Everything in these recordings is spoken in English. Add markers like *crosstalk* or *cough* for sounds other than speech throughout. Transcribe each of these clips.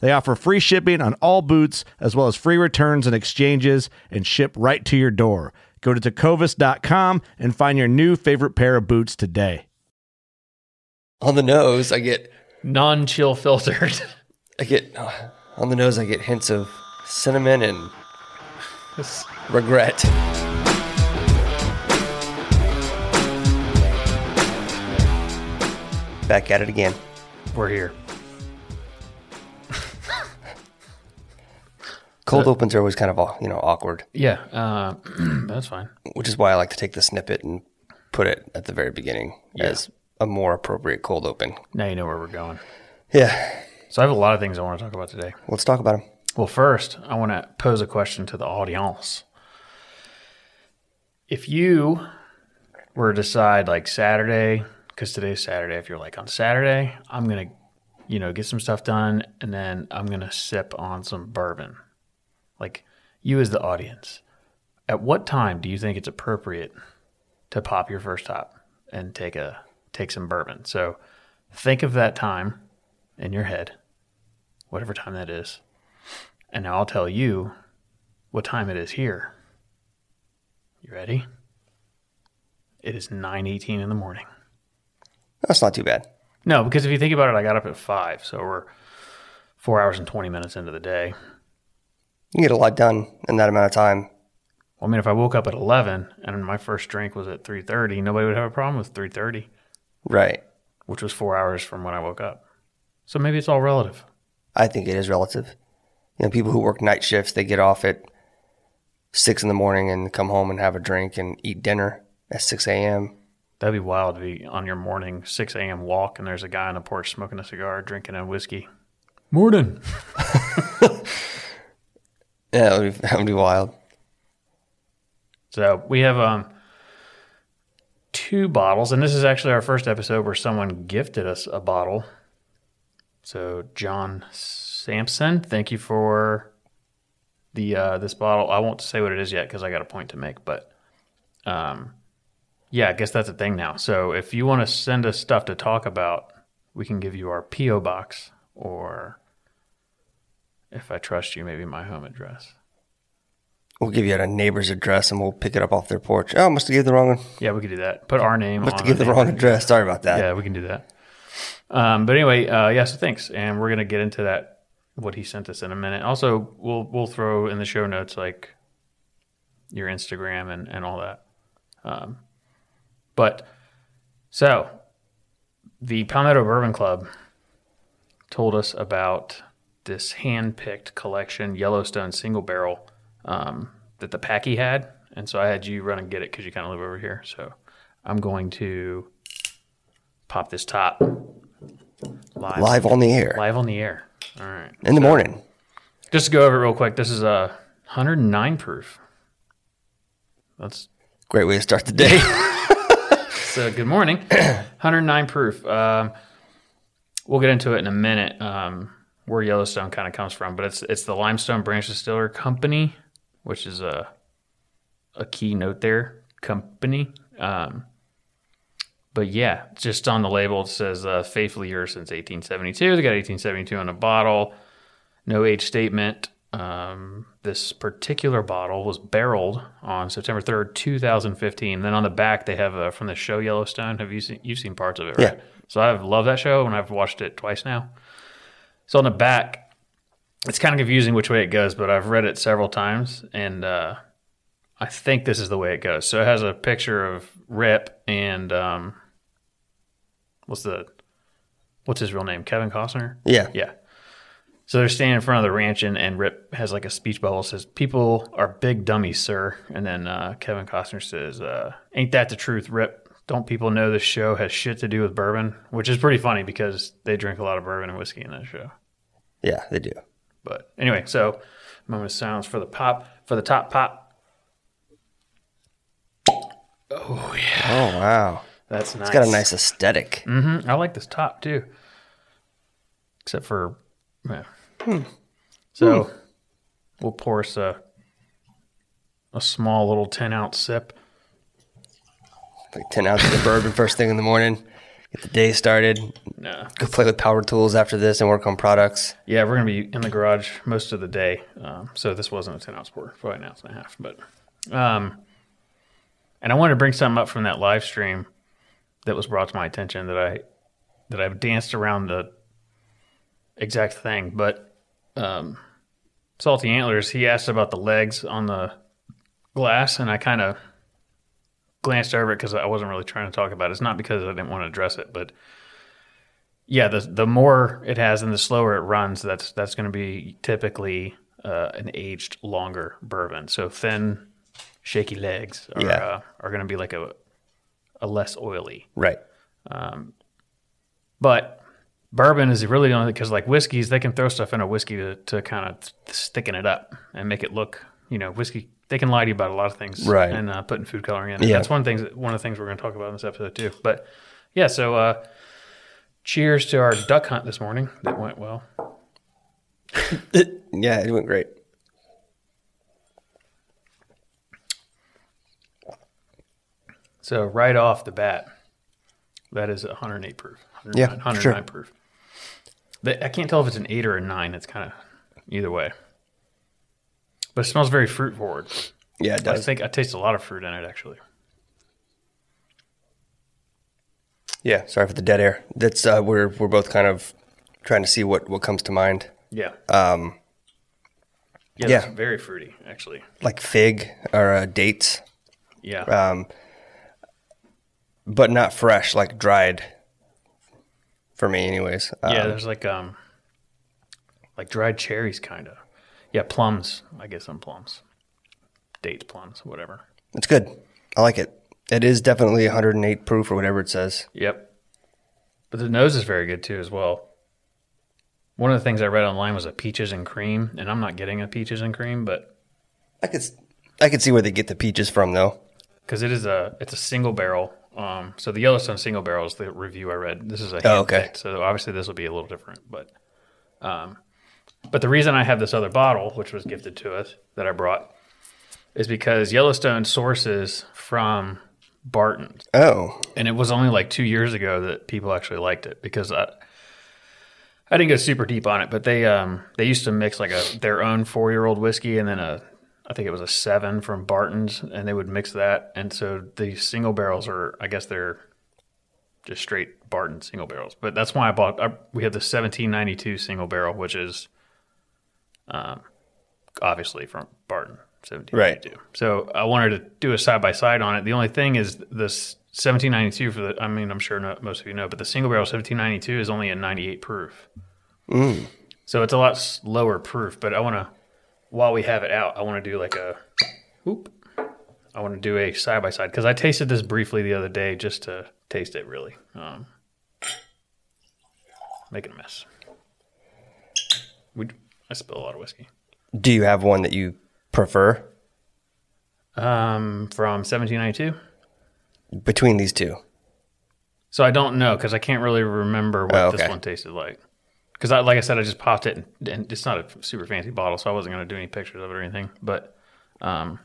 They offer free shipping on all boots, as well as free returns and exchanges, and ship right to your door. Go to tecovas.com and find your new favorite pair of boots today. On the nose, I get Non chill filtered. I get uh, on the nose. I get hints of cinnamon and regret. Back at it again. We're here. Cold opens are always kind of you know awkward, Yeah, uh, *clears throat* that's fine. which is why I like to take the snippet and put it at the very beginning Yeah. as a more appropriate cold open. Now you know where we're going. Yeah, So I have a lot of things I want to talk about today. let's talk about them. Well, first, I want to pose a question to the audience. If you were to decide like Saturday, because today's Saturday, if you're like on Saturday, I'm going to, you know, get some stuff done and then I'm going to sip on some bourbon. Like you as the audience, at what time do you think it's appropriate to pop your first top and take a take some bourbon? So think of that time in your head, whatever time that is. And now I'll tell you what time it is here. You ready? It is 9:18 in the morning. That's not too bad. No, because if you think about it, I got up at 5, so we're 4 hours and 20 minutes into the day. You get a lot done in that amount of time. Well, I mean, if I woke up at 11 and my first drink was at 3:30, nobody would have a problem with 3:30, Right. which was 4 hours from when I woke up. So maybe it's all relative. I think it is relative. You know, people who work night shifts, they get off at six in the morning and come home and have a drink and eat dinner at six a.m. That'd be wild to be on your morning 6 a.m. walk and there's a guy on the porch smoking a cigar, drinking a whiskey. Morning. *laughs* *laughs* Yeah, that would be, that would be wild. So we have um two bottles, and this is actually our first episode where someone gifted us a bottle. So John Sampson, thank you for the uh, this bottle. I won't say what it is yet because I got a point to make, but um, yeah, I guess that's a thing now. So if you want to send us stuff to talk about, we can give you our PO box, or if I trust you, maybe my home address. We'll give you a neighbor's address and we'll pick it up off their porch. Oh, must have gave the wrong one. Yeah, we could do that. Put our name. Must have give the wrong address. Sorry about that. Yeah, we can do that. Um, but anyway, uh, yeah. So thanks, and we're gonna get into that what he sent us in a minute. Also, we'll we'll throw in the show notes like your Instagram and and all that. Um, but so the Palmetto Bourbon Club told us about this hand-picked collection Yellowstone single barrel um, that the Packy had, and so I had you run and get it because you kind of live over here. So I'm going to pop this top live, Live on the air live on the air. All right. in the morning. Just to go over it real quick, this is a 109 proof. That's Great way to start the day. *laughs* so good morning. *clears throat* 109 proof. Um, we'll get into it in a minute. Um, where Yellowstone kind of comes from, but it's it's the Limestone Branch Distiller Company which is a a key note there company. Um, but yeah, just on the label it says uh, "faithfully yours since 1872." They got 1872 on the bottle. No age statement. Um, this particular bottle was barreled on September 3rd, 2015. Then on the back they have uh, from the show Yellowstone. Have you seen? You've seen parts of it, right? Yeah. So I've loved that show and I've watched it twice now. So on the back, it's kind of confusing which way it goes, but I've read it several times and uh, I think this is the way it goes. So it has a picture of Rip and um, what's the what's his real name? Kevin Costner. Yeah. Yeah. So they're standing in front of the ranch, and, and Rip has like a speech bubble says, "People are big dummies, sir." And then uh, Kevin Costner says, uh, "Ain't that the truth, Rip? Don't people know this show has shit to do with bourbon?" Which is pretty funny because they drink a lot of bourbon and whiskey in that show. Yeah, they do. But anyway, so moment of silence for the pop for the top pop. Oh yeah. Oh wow, That's nice. it's got a nice aesthetic. hmm I like this top too, except for yeah. So we'll pour us a a small little ten ounce sip. Like ten ounces of bourbon first thing in the morning. Get the day started. Nah. Go play with power tools after this and work on products. Yeah, we're gonna be in the garage most of the day. Um, so this wasn't a ten ounce pour, probably an ounce and a half. But um, and I wanted to bring something up from that live stream that was brought to my attention that I that I've danced around the exact thing. But um, Salty Antlers, he asked about the legs on the glass, and I kind of glanced over it because I wasn't really trying to talk about it. It's not because I didn't want to address it, but yeah, the the more it has and the slower it runs, that's that's going to be typically uh, an aged longer bourbon. So thin, shaky legs are Yeah. uh, are going to be like a a less oily. Right. But bourbon is really only because like whiskeys, they can throw stuff in a whiskey to, to kind of thicken it up and make it look, you know, whiskey. They can lie to you about a lot of things, Right. And uh, putting food coloring in. it. Yeah. That's one thing. One of the things we're going to talk about in this episode too. But yeah, so uh, cheers to our duck hunt this morning. That went well. *laughs* Yeah, it went great. So right off the bat, that is 108 proof. 109, Yeah, 109 sure. proof. I can't tell if it's an eight or a nine. It's kind of either way. But it smells very fruit forward. Yeah, it does. I think I taste a lot of fruit in it actually. Yeah, sorry for the dead air. That's uh, we're we're both kind of trying to see what what comes to mind. Yeah. Um, Yeah, yeah. Very fruity actually. like fig or uh, dates, Yeah. um, but not fresh, like dried. For me, anyways. Um, yeah, there's like um like dried cherries kind of. Yeah, plums. I guess some plums. Dates, plums, whatever. it's good. I like it. It is definitely 108 proof or whatever it says. Yep. But the nose is very good too, as well. One of the things I read online was a peaches and cream, and I'm not getting a peaches and cream, but I could, I could see where they get the peaches from, though. because it is a it's a single barrel. Um, so the Yellowstone single barrel is the review I read. This is a Oh, okay. picked, so obviously this will be a little different. But, um, but the reason I have this other bottle, which was gifted to us that I brought, is because Yellowstone sources from Barton's. Oh, and it was only like two years ago that people actually liked it because I I didn't go super deep on it, but they um they used to mix like a their own four year old whiskey and then a I think it was a seven from Barton's and they would mix that and so the single barrels are I guess they're just straight Barton single barrels, but that's why I bought. I, we have the 1792 single barrel, which is um obviously from Barton. 1792. Right. So I wanted to do a side by side on it. The only thing is this 1792 for the. I mean, I'm sure no, most of you know, but the single barrel 1792 is only a 98 proof. So it's a lot lower proof. But I want to, while we have it out, I want to do like a, whoop. I want to do a side by side because I tasted this briefly the other day just to taste it really. Um, making a mess. We, I spill a lot of whiskey. do you have one that you prefer Um, from 1792. between these two? So I don't know because I can't really remember what Oh, this one tasted like. Because I, like I said, I just popped it, and, and it's not a super fancy bottle, so I wasn't going to do any pictures of it or anything. But Um,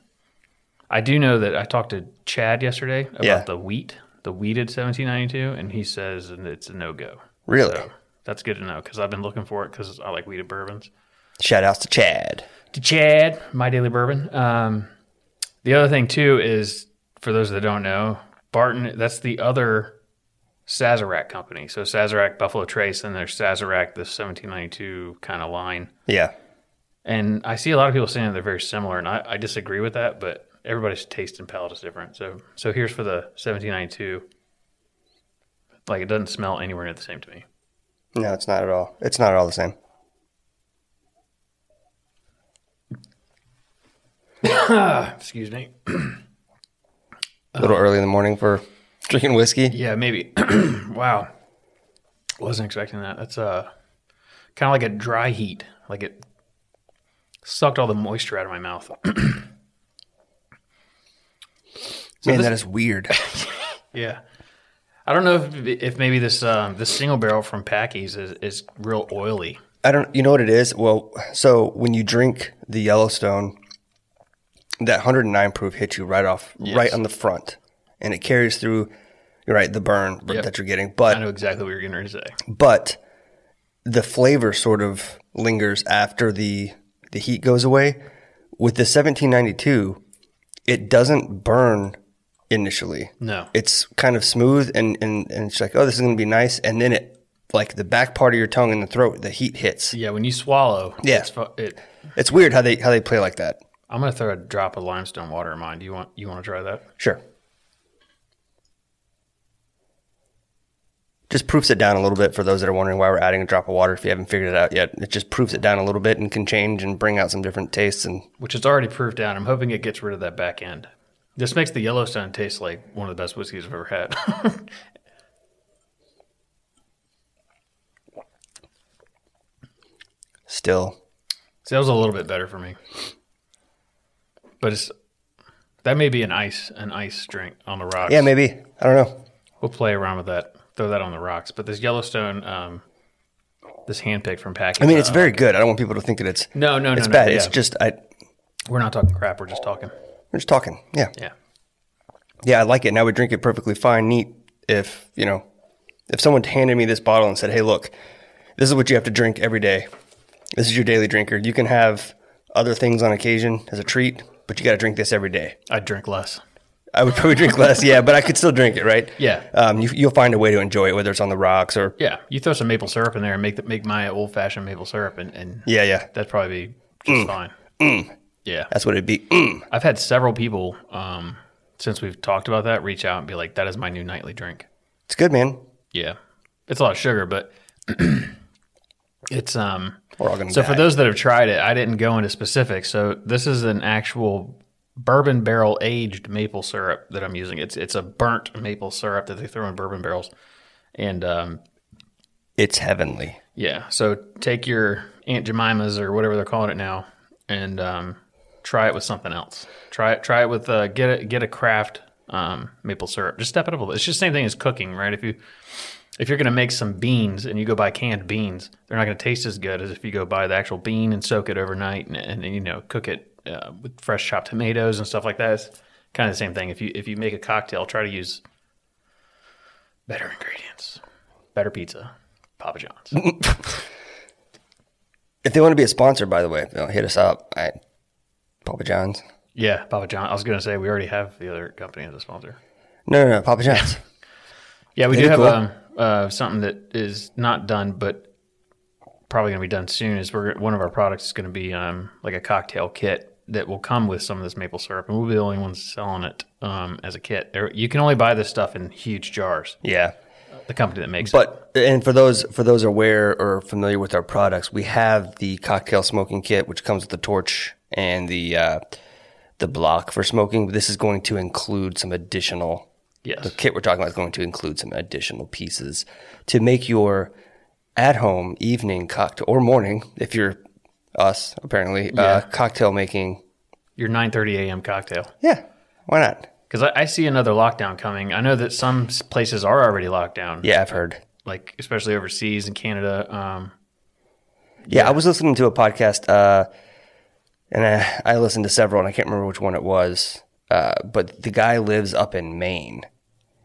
I do know that I talked to Chad yesterday about Yeah. the wheat, the wheated 1792, and he says that it's a no go. Really? So that's good to know because I've been looking for it because I like wheated bourbons. Shout outs to Chad. To Chad, my daily bourbon. Um, the other thing too is for those that don't know, Barton. That's the other Sazerac company. So Sazerac Buffalo Trace, and there's Sazerac the 1792 kind of line. Yeah. And I see a lot of people saying that they're very similar, and I, I disagree with that. But everybody's taste and palate is different. So so here's for the 1792. Like it doesn't smell anywhere near the same to me. No, it's not at all. It's not at all the same. *coughs* Excuse me. A little early in the morning for drinking whiskey. Yeah, maybe. *coughs* wow, wasn't expecting that. That's uh, kind of like a dry heat. Like it sucked all the moisture out of my mouth. *coughs* Man, this- that is weird. *laughs* yeah, I don't know if if maybe this um, this single barrel from Packy's is is real oily. I don't. You know what it is? Well, so when you drink the Yellowstone, that 109 proof hits you right off, right on the front, and it carries through. You're right, the burn Yep. that you're getting, but I know exactly what you're getting ready to say. but the flavor sort of lingers after the the heat goes away. With the 1792, it doesn't burn initially. No, It's kind of smooth and and, and it's like, oh, this is gonna be nice, and then it like the back part of your tongue and the throat, the heat hits. yeah, when you swallow, Yeah. it's, it. It's weird how they how they play like that. I'm gonna throw a drop of limestone water in mine. Do you want you want to try that? Sure. Just proofs it down a little bit for those that are wondering why we're adding a drop of water if you haven't figured it out yet. It just proofs it down a little bit and can change and bring out some different tastes and Which is already proved down. I'm hoping it gets rid of that back end. This makes the Yellowstone taste like one of the best whiskeys I've ever had. *laughs* still See, that was a little bit better for me. But it's that may be an ice an ice drink on the rocks. Yeah, maybe. I don't know. We'll play around with that. Throw that on the rocks. But this Yellowstone, um, this handpicked from Packing. I mean, it's very good. I don't want people to think that it's no, no, no, it's no, bad. yeah. It's just I we're not talking crap. We're just talking. we're just talking. Yeah. Yeah, Yeah, I like it. And I would drink it perfectly fine, neat if, you know, if someone handed me this bottle and said, "Hey, look, this is what you have to drink every day. This is your daily drinker. You can have other things on occasion as a treat, but you got to drink this every day." I'd drink less. I would probably drink less, yeah, but I could still drink it, right? Yeah. Um, you, you'll find a way to enjoy it, whether it's on the rocks or Yeah, you throw some maple syrup in there and make the, make my old fashioned maple syrup, and, and yeah, yeah. that'd probably be just fine. Yeah, That's what it'd be. Mm. I've had several people um, since we've talked about that reach out and be like, "That is my new nightly drink." It's good, man. Yeah, it's a lot of sugar, but *clears throat* it's um. We're all gonna So die. for those that have tried it, I didn't go into specifics. So this is an actual bourbon barrel aged maple syrup that I'm using. It's it's a burnt maple syrup that they throw in bourbon barrels, and um, it's heavenly. yeah. So take your Aunt Jemima's or whatever they're calling it now, and um, try it with something else. Try it. Try it with uh, get a get a craft um, maple syrup. Just step it up a little. It's just the same thing as cooking, right? If you if you're going to make some beans and you go buy canned beans, they're not going to taste as good as if you go buy the actual bean and soak it overnight and, and, you know cook it uh, with fresh chopped tomatoes and stuff like that. It's kind of the same thing. If you if you make a cocktail, try to use better ingredients, better pizza, Papa John's. *laughs* If they want to be a sponsor, by the way, hit us up at Papa John's. Yeah, Papa John. I was going to say we already have the other company as a sponsor. No, no, no, Papa John's. *laughs* Yeah, we That'd do have cool. um, uh, something that is not done, but probably going to be done soon. Is we're one of our products is going to be um, like a cocktail kit that will come with some of this maple syrup, and we'll be the only ones selling it um, as a kit. There, you can only buy this stuff in huge jars. yeah. The company that makes it. But and for those for those aware or familiar with our products, we have the cocktail smoking kit, which comes with the torch and the uh, the block for smoking. This is going to include some additional. Yes. The kit we're talking about is going to include some additional pieces to make your at home evening cocktail or morning, if you're us apparently, uh, cocktail making. Your 9:30 a.m. cocktail. Yeah, why not? Because I, I see another lockdown coming. I know that some places are already locked down. Yeah, I've heard. Like especially overseas in Canada. Um, Yeah, I was listening to a podcast. Uh, and I, I listened to several, and I can't remember which one it was. Uh, but the guy lives up in Maine,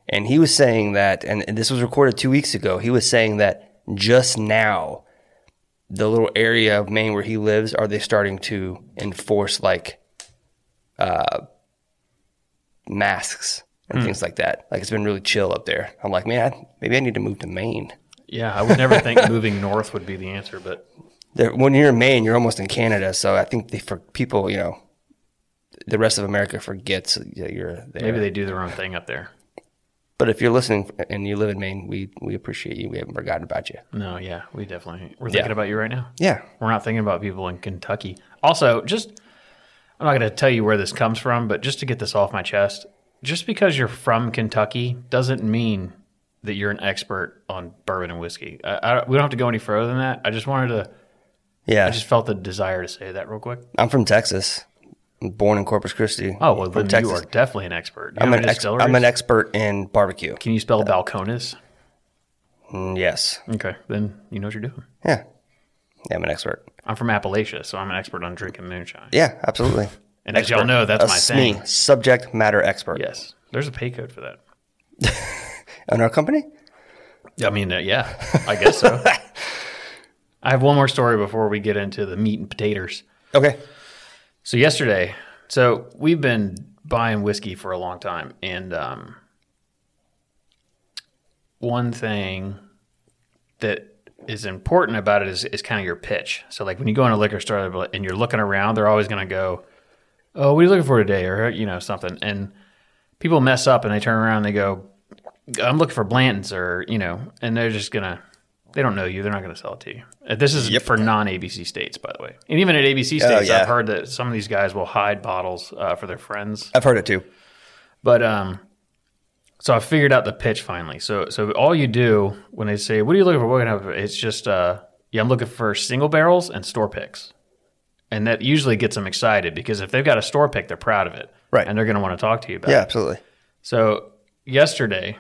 and he was saying that, and, this was recorded two weeks ago. He was saying that just now, the little area of Maine where he lives, are they starting to enforce like uh, masks and things like that? Like it's been really chill up there. I'm like, man, I- maybe I need to move to Maine. Yeah, I would never think moving north would be the answer, but when you're in Maine, you're almost in Canada. So I think they, for people, you know, the rest of America forgets that you're there. maybe they do their own thing up there. But if you're listening and you live in Maine, we we appreciate you. We haven't forgotten about you. No, yeah, we definitely we're thinking Yeah. about you right now. Yeah, We're not thinking about people in Kentucky. Also, just I'm not going to tell you where this comes from, but just to get this off my chest, just because you're from Kentucky doesn't mean that you're an expert on bourbon and whiskey. I, I, we don't have to go any further than that. I just wanted to. yeah. I just felt the desire to say that real quick. I'm from Texas. Born in Corpus Christi. Oh well, then you are definitely an expert. You I'm an ex- I'm an expert in barbecue. Can you spell balcones? Mm, yes. Okay, then you know what you're doing. Yeah. Yeah, I'm an expert. I'm from Appalachia, so I'm an expert on drinking moonshine. Yeah, absolutely. And as y'all know, that's my thing. subject matter expert. Yes, there's a pay code for that. *laughs* In our company? I mean, uh, yeah, I guess so. *laughs* I have one more story before we get into the meat and potatoes. Okay. So yesterday, so we've been buying whiskey for a long time, and um, one thing that is important about it is, is kind of your pitch. So like when you go in a liquor store and you're looking around, they're always going to go, "Oh, what are you looking for today?" or you know something, and people mess up and they turn around and they go, "I'm looking for Blanton's," or you know, and they're just gonna. They don't know you. They're not going to sell it to you. Uh, This is for non-ABC states, by the way. And even at ABC states, Oh, yeah. I've heard that some of these guys will hide bottles uh, for their friends. I've heard it too. But um, so I figured out the pitch finally. So so all you do when they say, "What are you looking for?" What have? It's just uh, yeah, I'm looking for single barrels and store picks, and that usually gets them excited because if they've got a store pick, they're proud of it, Right. And they're going to want to talk to you about Yeah, it. absolutely. So yesterday,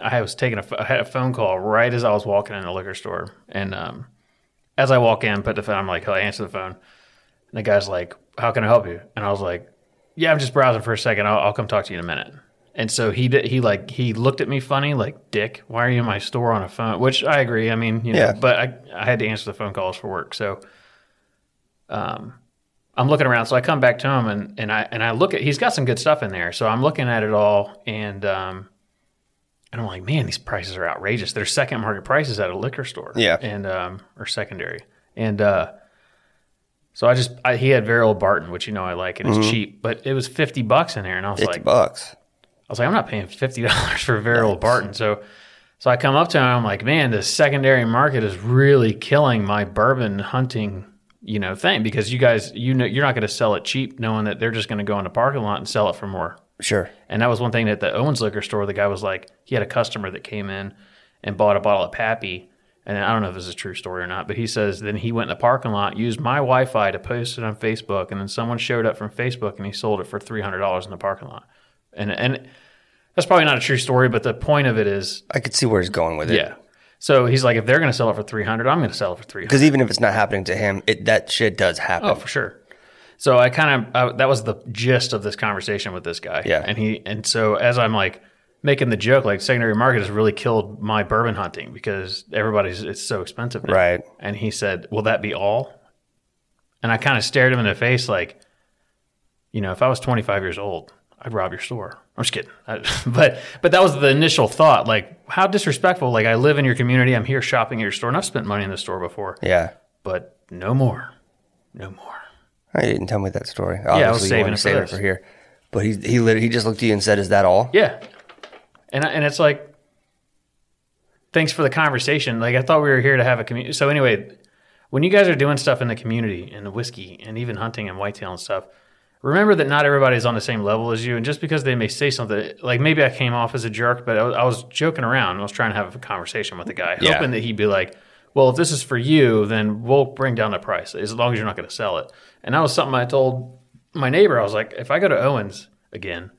I was taking a, I had a phone call right as I was walking in the liquor store, and um, as I walk in, put the phone, I'm like, I answer the phone, and the guy's like, "How can I help you?" And I was like, "Yeah, I'm just browsing for a second. I'll, I'll come talk to you in a minute." And so he did. He like he looked at me funny, like, "Dick, why are you in my store on a phone?" Which I agree. I mean, you know, Yeah. but I I had to answer the phone calls for work, so. Um, I'm looking around, so I come back to him and, and I and I look at he's got some good stuff in there. So I'm looking at it all and um and I'm like, man, these prices are outrageous. They're second market prices at a liquor store. Yeah. And um or secondary. And uh so I just I, he had very old Barton, which you know I like and it's cheap, but it was fifty bucks in there and I was Fifty like bucks. I was like, I'm not paying fifty *laughs* dollars for a very old Barton. So so I come up to him, I'm like, man, the secondary market is really killing my bourbon hunting, you know, thing because you guys, you know, you're not going to sell it cheap, knowing that they're just going to go in the parking lot and sell it for more. Sure. And that was one thing that the Owens liquor store, the guy was like, he had a customer that came in and bought a bottle of Pappy. And I don't know if this is a true story or not, but he says then he went in the parking lot, used my Wi Fi to post it on Facebook, and then someone showed up from Facebook and he sold it for $300 in the parking lot. And, and that's probably not a true story, but the point of it is, I could see where he's going with it. yeah. So he's like, if they're going to sell it for 300 I'm going to sell it for 300 Because even if it's not happening to him, it that shit does happen. Oh, for sure. So I kind of that was the gist of this conversation with this guy. Yeah. and he and so as I'm like making the joke, like secondary market has really killed my bourbon hunting because everybody's it's so expensive. Now. Right. And he said, "Will that be all?" And I kind of stared him in the face, like, you know, if I was 25 years old, I'd rob your store. I'm just kidding. I, *laughs* but but that was the initial thought. Like, how disrespectful. Like, I live in your community. I'm here shopping at your store, and I've spent money in the store before. Yeah. But no more, no more. I didn't tell me that story. Yeah, I was Obviously, you saving wanted it to for save it for here. But he he literally he just looked at you and said, "Is that all?" Yeah. And I- and it's like thanks for the conversation. Like I thought we were here to have a community. So anyway, when you guys are doing stuff in the community and the whiskey and even hunting and whitetail and stuff, remember that not everybody's on the same level as you. And just because they may say something, like maybe I came off as a jerk, but I was, I was joking around. I was trying to have a conversation with the guy, Yeah. hoping that he'd be like, well, if this is for you, then we'll bring down the price as long as you're not going to sell it. And that was something I told my neighbor. I was like, if I go to Owens again,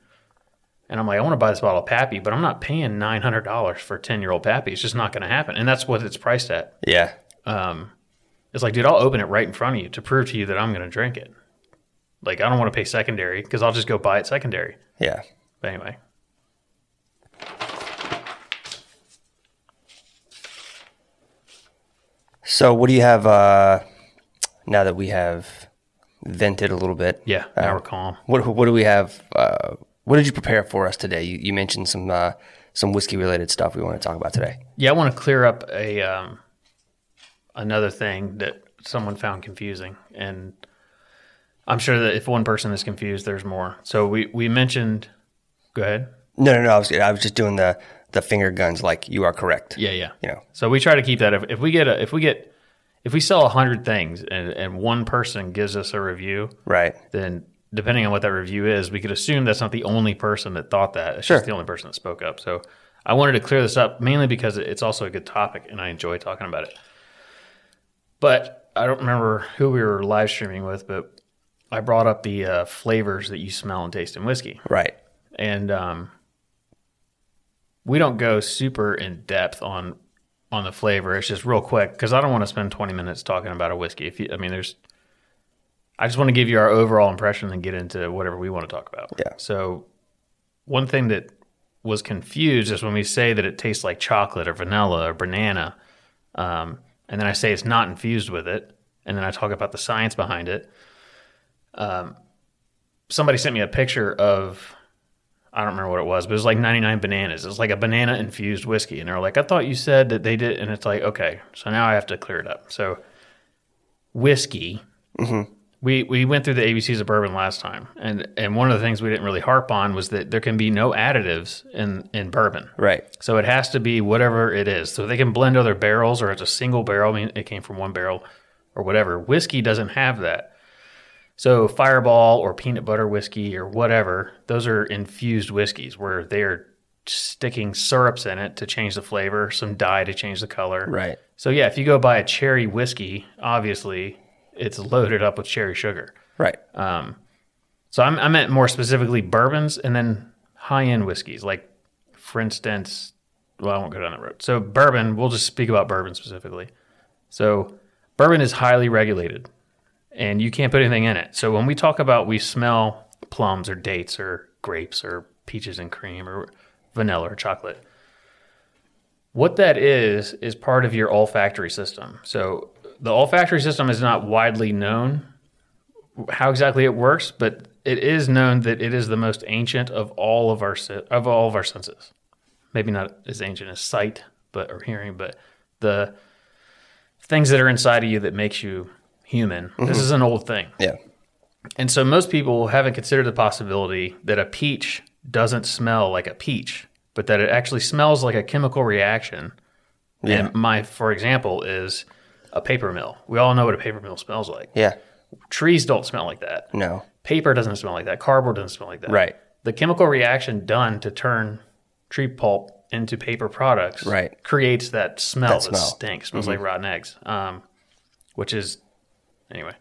and I'm like, I want to buy this bottle of Pappy, but I'm not paying nine hundred dollars for a ten year old Pappy. It's just not going to happen, and that's what it's priced at. Yeah. Um, it's like, dude, I'll open it right in front of you to prove to you that I'm going to drink it. Like I don't want to pay secondary because I'll just go buy it secondary. Yeah. But anyway, So what do you have uh, now that we have vented a little bit? yeah, now we're calm. What what do we have? Uh, what did you prepare for us today? You, you mentioned some uh, some whiskey related stuff we want to talk about today. Yeah, I want to clear up a um, another thing that someone found confusing, and I'm sure that if one person is confused, there's more. So we we mentioned. Go ahead. No, no, no. I was I was just doing the the finger guns. Like you are correct. Yeah, yeah. You know. So we try to keep that. If, if we get a, if we get, if we sell a hundred things and, and one person gives us a review, Right. then depending on what that review is, we could assume that's not the only person that thought that. It's Sure. just the only person that spoke up. So I wanted to clear this up mainly because it's also a good topic and I enjoy talking about it. But I don't remember who we were live streaming with, but I brought up the uh, flavors that you smell and taste in whiskey Right. and um, we don't go super in depth on on the flavor. It's just real quick because I don't want to spend twenty minutes talking about a whiskey. If you, I mean, there's, I just want to give you our overall impression and get into whatever we want to talk about. Yeah. So, one thing that was confused is when we say that it tastes like chocolate or vanilla or banana, um, and then I say it's not infused with it, and then I talk about the science behind it. Um, somebody sent me a picture of I don't remember what it was, but it was like 99 bananas. It's like a banana infused whiskey. And they're like, I thought you said that they did. And it's like, okay, so now I have to clear it up. So, whiskey, mm-hmm. we, we went through the ABCs of bourbon last time. And, and one of the things we didn't really harp on was that there can be no additives in, in bourbon. Right. So it has to be whatever it is. So they can blend other barrels or it's a single barrel. I mean, it came from one barrel or whatever. Whiskey doesn't have that. So Fireball or peanut butter whiskey or whatever, those are infused whiskeys where they're sticking syrups in it to change the flavor, some dye to change the color. Right. So yeah, if you go buy a cherry whiskey, obviously it's loaded up with cherry sugar. Right. Um, So I'm, I meant more specifically bourbons and then high end whiskeys, like for instance, well, I won't go down that road. So bourbon, we'll just speak about bourbon specifically. So bourbon is highly regulated, and you can't put anything in it. So when we talk about we smell plums or dates or grapes or peaches and cream or vanilla or chocolate, what that is is part of your olfactory system. So the olfactory system is not widely known how exactly it works, but it is known that it is the most ancient of all of our of all of our senses. Maybe not as ancient as sight, but or hearing, but the things that are inside of you that makes you human. This is an old thing. Yeah. And so most people haven't considered the possibility that a peach doesn't smell like a peach, but that it actually smells like a chemical reaction. Yeah. And my, for example, is a paper mill. We all know what a paper mill smells like. Yeah. Trees don't smell like that. No. Paper doesn't smell like that. Cardboard doesn't smell like that. Right. The chemical reaction done to turn tree pulp into paper products Right. creates that smell that, smell. Mm-hmm. stinks. Smells like rotten eggs. Um, which is anyway.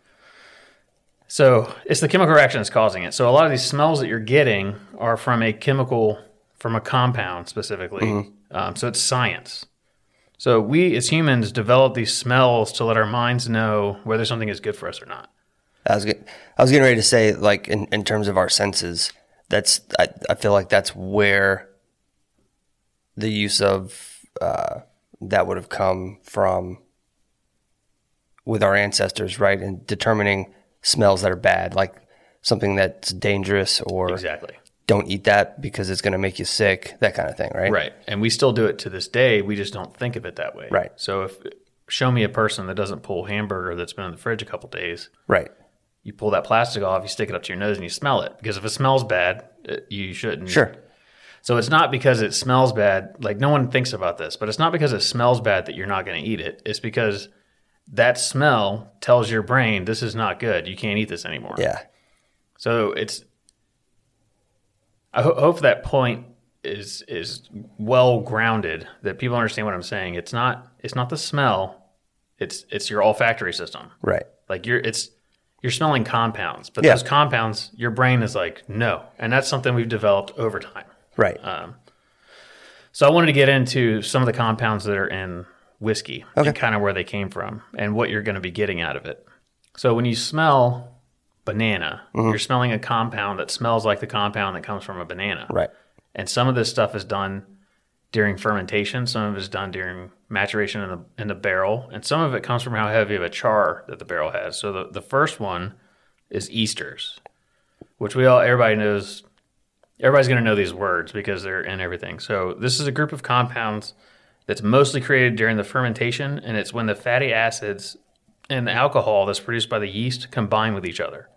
So it's the chemical reaction that's causing it. So a lot of these smells that you're getting are from a chemical, from a compound specifically. Mm-hmm. Um, so it's science. So we as humans develop these smells to let our minds know whether something is good for us or not. I was get, I was getting ready to say like in, in terms of our senses, that's I, I feel like that's where the use of uh, that would have come from with our ancestors, right? And determining smells that are bad, like something that's dangerous or Exactly. don't eat that because it's going to make you sick, that kind of thing, right? Right. And we still do it to this day. We just don't think of it that way. Right. So if show me a person that doesn't pull hamburger that's been in the fridge a couple days, Right. you pull that plastic off, you stick it up to your nose and you smell it. Because if it smells bad, it, you shouldn't. Sure. So it's not because it smells bad. Like no one thinks about this, but it's not because it smells bad that you're not going to eat it. It's because that smell tells your brain this is not good. You can't eat this anymore. Yeah. So it's. I ho- hope that point is is well grounded. That people understand what I'm saying. It's not it's not the smell. It's it's your olfactory system. Right. Like you're it's you're smelling compounds, but Yeah. those compounds, your brain is like no, and that's something we've developed over time. Right. Um, So I wanted to get into some of the compounds that are in whiskey Okay. and kind of where they came from and what you're going to be getting out of it. So when you smell banana, Mm-hmm. you're smelling a compound that smells like the compound that comes from a banana. Right. And some of this stuff is done during fermentation. Some of it is done during maturation in the in the barrel, and some of it comes from how heavy of a char that the barrel has. So the, the first one is esters, which we all everybody knows. Everybody's going to know these words because they're in everything. So this is a group of compounds that's mostly created during the fermentation, and it's when the fatty acids and the alcohol that's produced by the yeast combine with each other.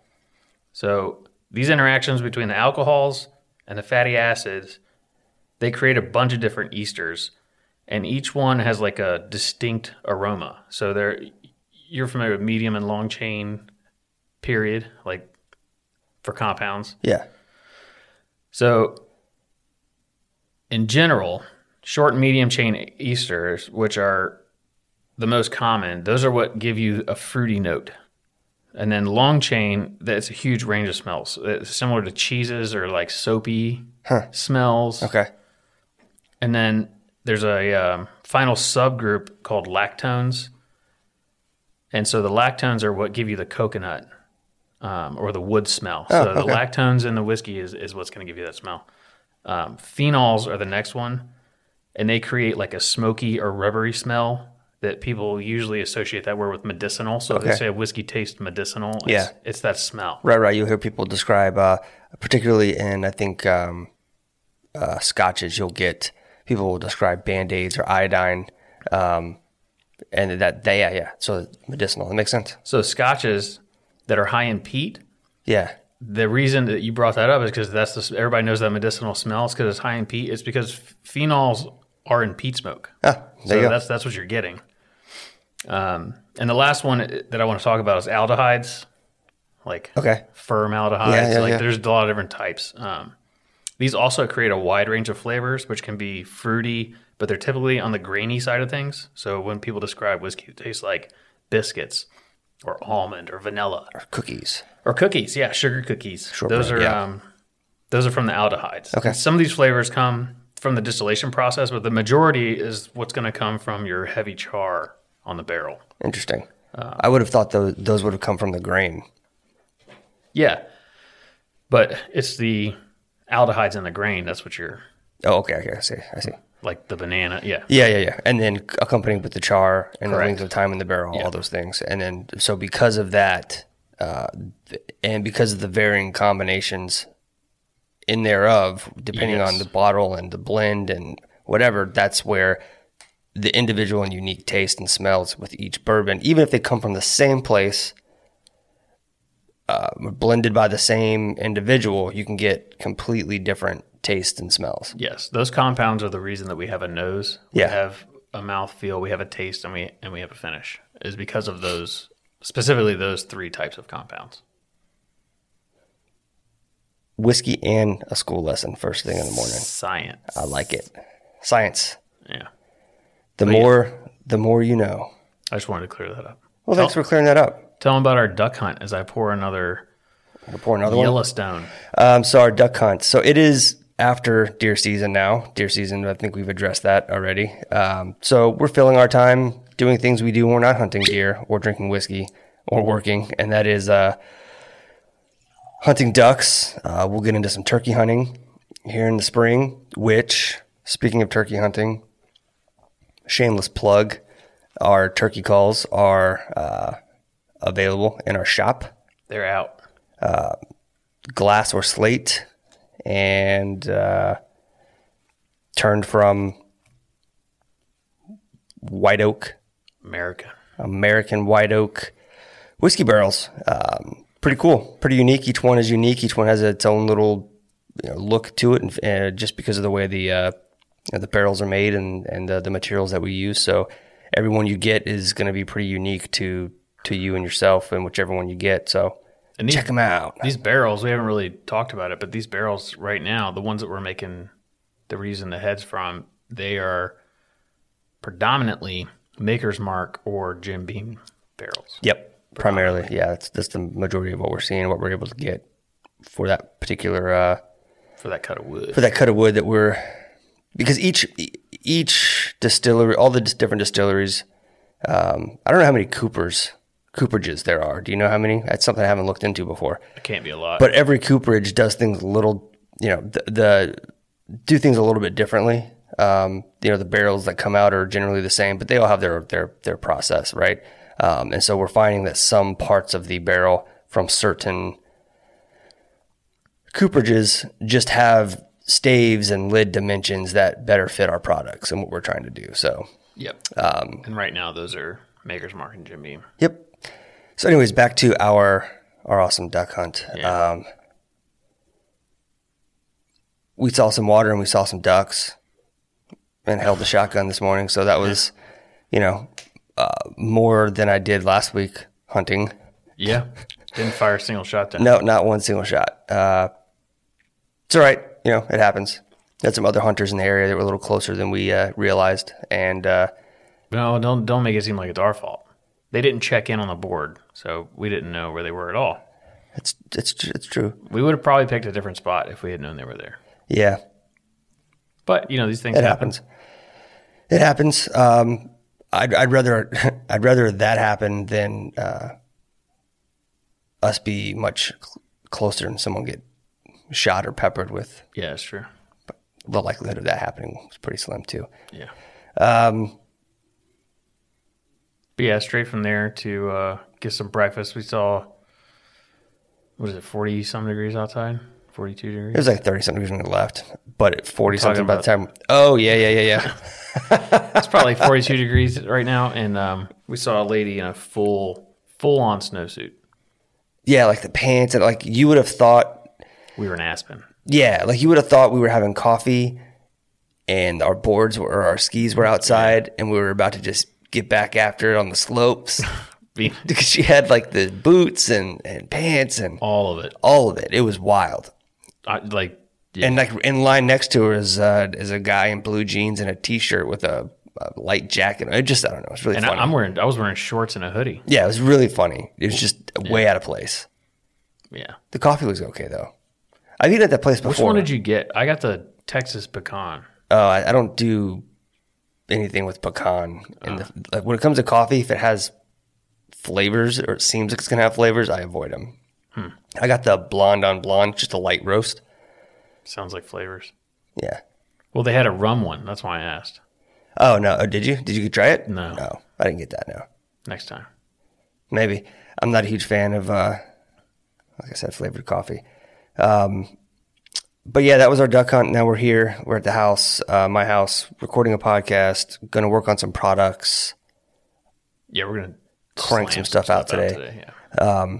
So these interactions between the alcohols and the fatty acids, they create a bunch of different esters, and each one has like a distinct aroma. So they're you're familiar with medium and long chain period, like for compounds. Yeah. So, in general, short and medium chain esters, which are the most common, those are what give you a fruity note. And then long chain, that's a huge range of smells. It's similar to cheeses or like soapy smells. Okay. And then there's a um, final subgroup called lactones. And so the lactones are what give you the coconut um, or the wood smell. so the lactones in the whiskey is, is what's going to give you that smell. Um, phenols are the next one, and they create like a smoky or rubbery smell that people usually associate that word with medicinal. So if they say a whiskey tastes medicinal, it's, Yeah. it's that smell. Right, right. You'll hear people describe, uh, particularly in, I think, um, uh, scotches, you'll get people will describe band aids or iodine. Um, and that, they, yeah, yeah. So medicinal. That makes sense. So scotches that are high in peat, Yeah. the reason that you brought that up is because that's the, everybody knows that medicinal smell is because it's high in peat. It's because phenols are in peat smoke. Ah, there so you go. that's that's what you're getting. Um, and the last one that I want to talk about is aldehydes, like Okay. formaldehydes. Yeah, yeah, like yeah. there's a lot of different types. Um, these also create a wide range of flavors, which can be fruity, but they're typically on the grainy side of things. So when people describe whiskey, it tastes like biscuits or almond or vanilla or Cookies. or cookies. Yeah, sugar cookies. those are um, those are from the aldehydes. Okay. And some of these flavors come from the distillation process, but the majority is what's going to come from your heavy char on the barrel. Interesting. Uh, I would have thought those, those would have come from the grain. Yeah, but it's the aldehydes in the grain. That's what you're Oh, okay. Okay. I see. I see. like the banana. Yeah, Yeah, yeah, yeah. And then accompanying with the char and the length of time in the barrel, all those things. And then, so because of that, uh, and because of the varying combinations in thereof, depending on the bottle and the blend and whatever, that's where the individual and unique taste and smells with each bourbon, even if they come from the same place, uh, blended by the same individual, you can get completely different tastes and smells. yes. Those compounds are the reason that we have a nose. Yeah. we have a mouth feel, we have a taste, and we and we have a finish. Is because of those specifically those three types of compounds. Whiskey and a school lesson first thing in the morning. Science. I like it. Science. Yeah. The more, the more you know. I just wanted to clear that up. Well, thanks for clearing that up. Tell them about our duck hunt as I pour another We'll pour another one. Yellowstone. Um, so our duck hunt. So it is after deer season now. Deer season. I think we've addressed that already. Um, so we're filling our time doing things we do when we're not hunting deer or drinking whiskey or working, and that is uh, hunting ducks. Uh, we'll get into some turkey hunting here in the spring. Which, speaking of turkey hunting, shameless plug. Our turkey calls are uh, available in our shop They're out. glass or slate and uh, turned from white oak, America. American white oak whiskey barrels. Um, pretty cool, pretty unique. Each one is unique. Each one has its own little you know, look to it, and uh, just because of the way the uh, you know, the barrels are made and and uh, the materials that we use. So every one you get is going to be pretty unique to to you and yourself, and whichever one you get. So And these, check them out. these barrels, we haven't really talked about it, but these barrels right now, the ones that we're making, that we're using the heads from, they are predominantly Maker's Mark or Jim Beam barrels. Yep. Primarily, yeah, that's that's the majority of what we're seeing, what we're able to get for that particular uh, for that cut of wood. for that cut of wood that we're because each each distillery, all the different distilleries, um, I don't know how many Coopers cooperages there are. Do you know how many? That's something I haven't looked into before. It can't be a lot. But every cooperage does things a little, you know, the, the do things a little bit differently. Um, you know, the barrels that come out are generally the same, but they all have their their their process, right? Um, and so we're finding that some parts of the barrel from certain cooperages just have staves and lid dimensions that better fit our products and what we're trying to do. So, yep. um, And right now, those are Maker's Mark and Jim Beam. Yep. So, anyways, back to our our awesome duck hunt. Yeah. Um, we saw some water and we saw some ducks, and held the shotgun this morning. So that was, you know, uh, more than I did last week hunting. Yeah. *laughs* Didn't fire a single shot then. No, not one single shot. Uh, it's all right. You know, it happens. Had some other hunters in the area that were a little closer than we uh, realized, and uh, No, don't don't make it seem like it's our fault. They didn't check in on the board, so we didn't know where they were at all. it's it's it's true. We would have probably picked a different spot if we had known they were there. Yeah, But you know, these things It happen. happens. It happens. Um, I'd, I'd rather *laughs* I'd rather that happen than uh, us be much cl- closer and someone get shot or peppered with. Yeah, it's true. The likelihood of that happening is pretty slim too. Yeah. Um, But yeah, straight from there to uh, get some breakfast. We saw, what is it, 40 some degrees outside? 42 degrees. it was like thirty something degrees when we left, but at forty something by the time. Oh yeah, yeah, yeah, yeah. *laughs* It's probably 42 *laughs* degrees right now. And um, we saw a lady in a full, full on snowsuit. yeah, like the pants and like you would have thought. We were in Aspen. Yeah, like you would have thought we were having coffee and our boards were, or our skis were outside and we were about to just get back after it on the slopes *laughs* because she had like the boots and, and pants and all of it. all of it. It was wild. I, like, yeah, And like in line next to her is, uh, is a guy in blue jeans and a t-shirt with a, a light jacket. It just, I don't know. It's really and funny. I'm wearing, I was wearing shorts and a hoodie. yeah, it was really funny. It was just way out of place. Yeah. The coffee was okay though. I've eaten at that place before. Which one did you get? I got the Texas pecan. Oh, I, I don't do anything with pecan. And the, like when it comes to coffee, if it has flavors or it seems like it's gonna have flavors, I avoid them. I got the blonde on blonde, just a light roast. Sounds like flavors. Yeah. Well, they had a rum one. That's why I asked. Oh no, oh, did you? Did you try it? No. No, I didn't get that. No, Next time. maybe. I'm not a huge fan of, uh, like I said, flavored coffee. Um, but yeah, that was our duck hunt. Now we're here. We're at the house, uh, my house, recording a podcast. Going to work on some products. Yeah, we're gonna Crank some stuff out today. Yeah.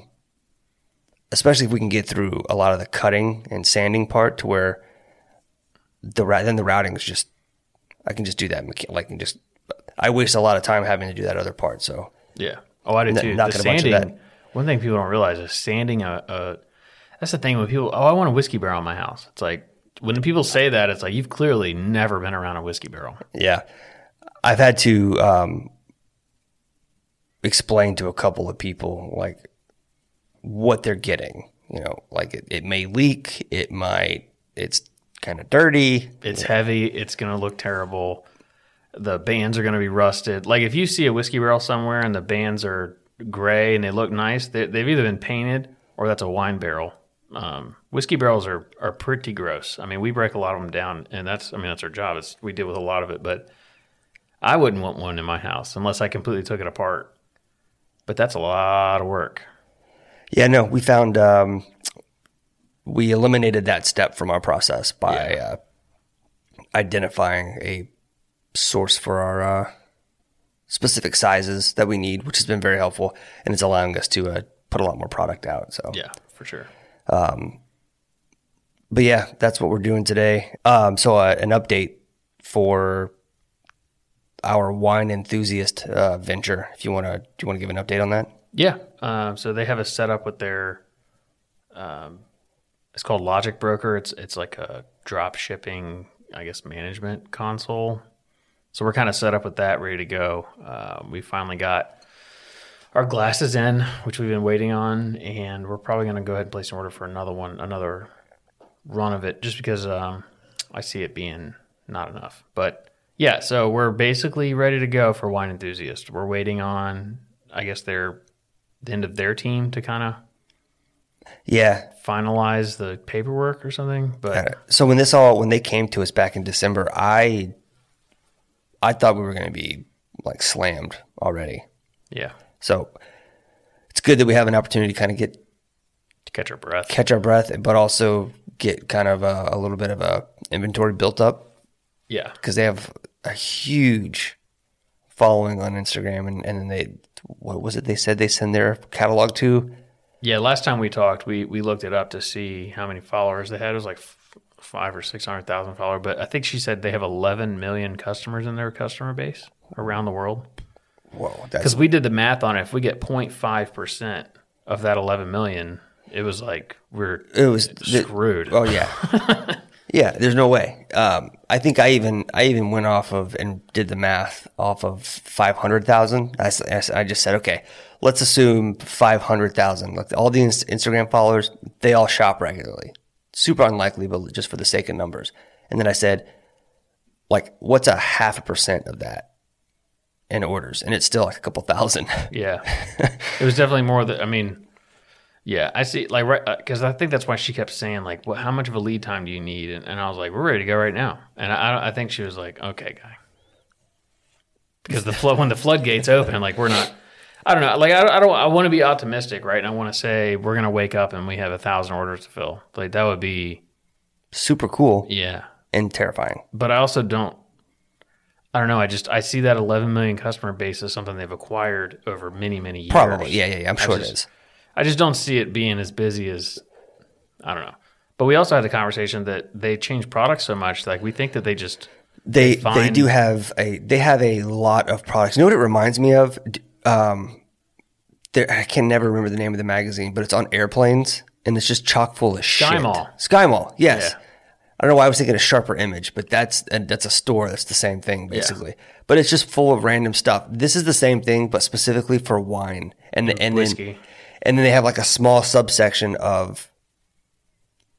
Especially if we can get through a lot of the cutting and sanding part to where the then the routing is just I can just do that like and just I waste a lot of time having to do that other part. So Yeah. Oh, I do N- too. not the gonna bunch of that. One thing people don't realize is sanding a, a. That's the thing with people. Oh, I want a whiskey barrel in my house. It's like when people say that, it's like you've clearly never been around a whiskey barrel. yeah, I've had to um, explain to a couple of people like what they're getting. You know, like it, it may leak, it might, it's kind of dirty. It's heavy. It's gonna look terrible. The bands are gonna be rusted. Like if you see a whiskey barrel somewhere and the bands are gray and they look nice, they, they've either been painted or that's a wine barrel. Um, whiskey barrels are are pretty gross. I mean, we break a lot of them down, and that's I mean that's our job. It's, we deal with a lot of it, but I wouldn't want one in my house unless I completely took it apart. But that's a lot of work. Yeah, no, we found um, we eliminated that step from our process by uh, identifying a source for our uh, specific sizes that we need, which has been very helpful, and it's allowing us to uh, put a lot more product out. So, Yeah, for sure. but yeah, that's what we're doing today. Um, so, uh, an update for our wine enthusiast uh, venture. If you want to, do you want to give an update on that? Yeah. Um, so they have a setup with their. Um, it's called Logicbroker. It's it's like a drop shipping, I guess, management console. So we're kind of set up with that, ready to go. Uh, we finally got our glasses in, which we've been waiting on, and we're probably going to go ahead and place an order for another one, another run of it, just because um, I see it being not enough. But yeah, so we're basically ready to go for wine enthusiast. We're waiting on, I guess, their the end of their team to kind of Yeah. finalize the paperwork or something. But So when this all when they came to us back in December, I I thought we were going to be like slammed already. yeah, So it's good that we have an opportunity to kind of get to catch our breath. catch our breath, but also get kind of a, a little bit of a inventory built up yeah, because they have a huge following on Instagram, and and then they what was it they said they send their catalog to? yeah. Last time we talked, we we looked it up to see how many followers they had. It was like f- five or six hundred thousand followers. But I think she said they have eleven million customers in their customer base around the world. Whoa, Because we did the math on it. If we get 0.5 percent of that eleven million, it was like we're it was the- screwed. Oh yeah, *laughs* yeah. There's no way. Um, I think I even I even went off of and did the math off of five hundred thousand. I just said okay, let's assume five hundred thousand. Like all the Instagram followers, they all shop regularly. Super unlikely, but just for the sake of numbers. And then I said, like, what's a half a percent of that in orders? And it's still like a couple thousand. Yeah, *laughs* it was definitely more that I mean, yeah, I see. Like, right, uh, because I think that's why she kept saying like, "Well, how much of a lead time do you need?" And, and I was like, "We're ready to go right now." And I, I think she was like, "Okay, guy," because the flood when the floodgates open, like we're not. I don't know. Like I, I don't. I want to be optimistic, right? And I want to say we're gonna wake up and we have a thousand orders to fill. Like that would be, Super cool yeah. and terrifying. But I also don't. I don't know. I just I see that 11 million customer base as something they've acquired over many many years. Probably, yeah, yeah, yeah. I'm I sure just- it is. I just don't see it being as busy as I don't know. But we also had the conversation that they change products so much. Like we think that they just They they do have a they have a lot of products. You know what it reminds me of? Um, there I can never remember the name of the magazine, but it's on airplanes and it's just chock full of shit. SkyMall. Sky Mall, yes. Yeah. I don't know why I was thinking a sharper image, but that's and that's a store. That's the same thing basically. But it's just full of random stuff. This is the same thing, but specifically for wine and and whiskey. then and then they have like a small subsection of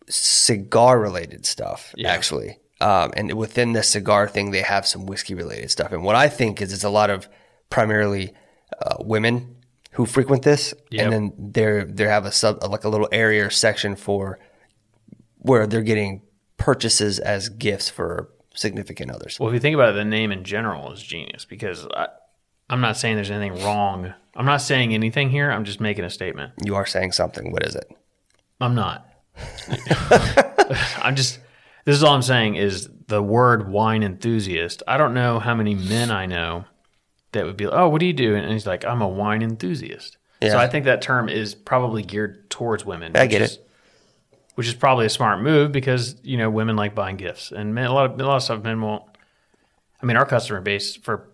cigar related stuff Yeah. actually. Um, and within the cigar thing, they have some whiskey related stuff. And what I think is it's a lot of primarily uh, women who frequent this, Yep. and then they're they have a sub like a little area or section for where they're getting purchases as gifts for significant others. well, if you think about it, the name in general is genius because I, I'm not saying there's anything wrong. I'm not saying anything here. I'm just making a statement. You are saying something. What is it? I'm not. I'm just. This is all I'm saying is the word wine enthusiast. I don't know how many men I know that would be, Like, oh, what do you do? And he's like, I'm a wine enthusiast. So I think that term is probably geared towards women. I which get is- it. Which is probably a smart move because you know women like buying gifts, and men, a lot of a lot of stuff men won't. I mean, our customer base for